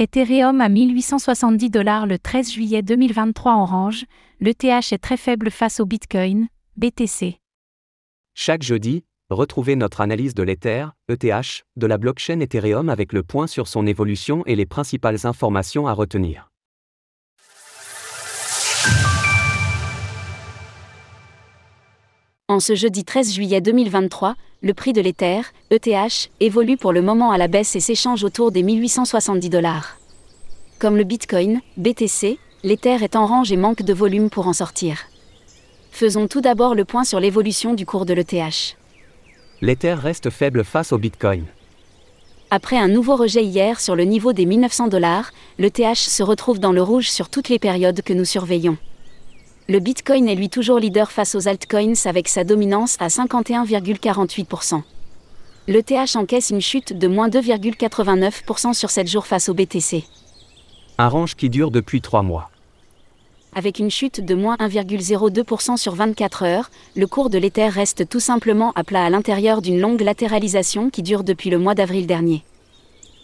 Ethereum à 1870 dollars le 13 juillet 2023 en range, l'ETH est très faible face au Bitcoin, BTC. Chaque jeudi, retrouvez notre analyse de l'Ether, ETH, de la blockchain Ethereum avec le point sur son évolution et les principales informations à retenir. En ce jeudi 13 juillet 2023, le prix de l'Ether, ETH, évolue pour le moment à la baisse et s'échange autour des 1870 dollars. Comme le Bitcoin, BTC, l'Ether est en range et manque de volume pour en sortir. Faisons tout d'abord le point sur l'évolution du cours de l'ETH. L'Ether reste faible face au Bitcoin. Après un nouveau rejet hier sur le niveau des 1900 dollars, l'ETH se retrouve dans le rouge sur toutes les périodes que nous surveillons. Le Bitcoin est lui toujours leader face aux altcoins avec sa dominance à 51,48%. L'ETH encaisse une chute de moins 2,89% sur 7 jours face au BTC. Un range qui dure depuis 3 mois. Avec une chute de moins 1,02% sur 24 heures, le cours de l'Ether reste tout simplement à plat à l'intérieur d'une longue latéralisation qui dure depuis le mois d'avril dernier.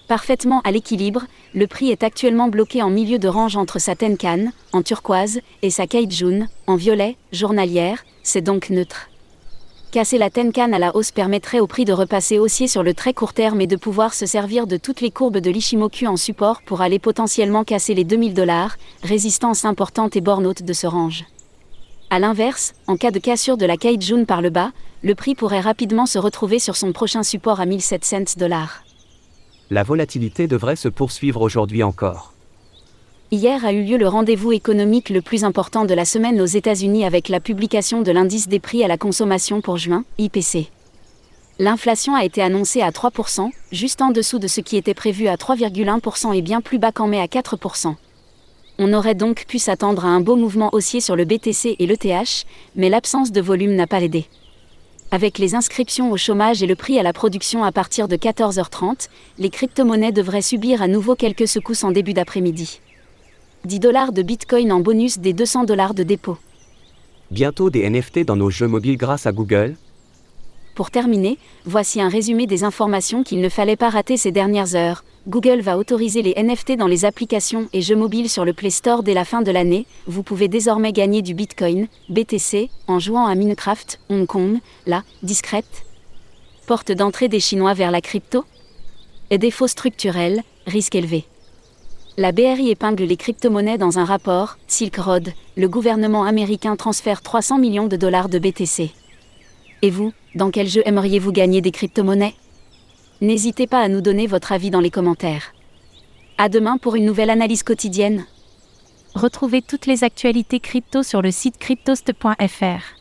Parfaitement à l'équilibre, le prix est actuellement bloqué en milieu de range entre sa Tenkan, en turquoise, et sa Kaijun, en violet, journalière, c'est donc neutre. Casser la Tenkan à la hausse permettrait au prix de repasser haussier sur le très court terme et de pouvoir se servir de toutes les courbes de l'Ishimoku en support pour aller potentiellement casser les 2000 dollars, résistance importante et borne haute de ce range. A l'inverse, en cas de cassure de la Kaijun par le bas, le prix pourrait rapidement se retrouver sur son prochain support à 1700 dollars la volatilité devrait se poursuivre aujourd'hui encore. Hier a eu lieu le rendez-vous économique le plus important de la semaine aux États-Unis avec la publication de l'indice des prix à la consommation pour juin, IPC. L'inflation a été annoncée à 3%, juste en dessous de ce qui était prévu à 3,1% et bien plus bas qu'en mai à 4%. On aurait donc pu s'attendre à un beau mouvement haussier sur le BTC et l'ETH, mais l'absence de volume n'a pas aidé. Avec les inscriptions au chômage et le prix à la production à partir de 14h30, les crypto-monnaies devraient subir à nouveau quelques secousses en début d'après-midi. 10 dollars de Bitcoin en bonus des 200 dollars de dépôt. Bientôt des NFT dans nos jeux mobiles grâce à Google, pour terminer, voici un résumé des informations qu'il ne fallait pas rater ces dernières heures. Google va autoriser les NFT dans les applications et jeux mobiles sur le Play Store dès la fin de l'année. Vous pouvez désormais gagner du Bitcoin, BTC, en jouant à Minecraft, Hong Kong, la discrète. Porte d'entrée des Chinois vers la crypto Et défauts structurels, risque élevé. La BRI épingle les crypto-monnaies dans un rapport. Silk Road, le gouvernement américain transfère 300 millions de dollars de BTC. Et vous, dans quel jeu aimeriez-vous gagner des crypto-monnaies? N'hésitez pas à nous donner votre avis dans les commentaires. À demain pour une nouvelle analyse quotidienne. Retrouvez toutes les actualités crypto sur le site cryptost.fr.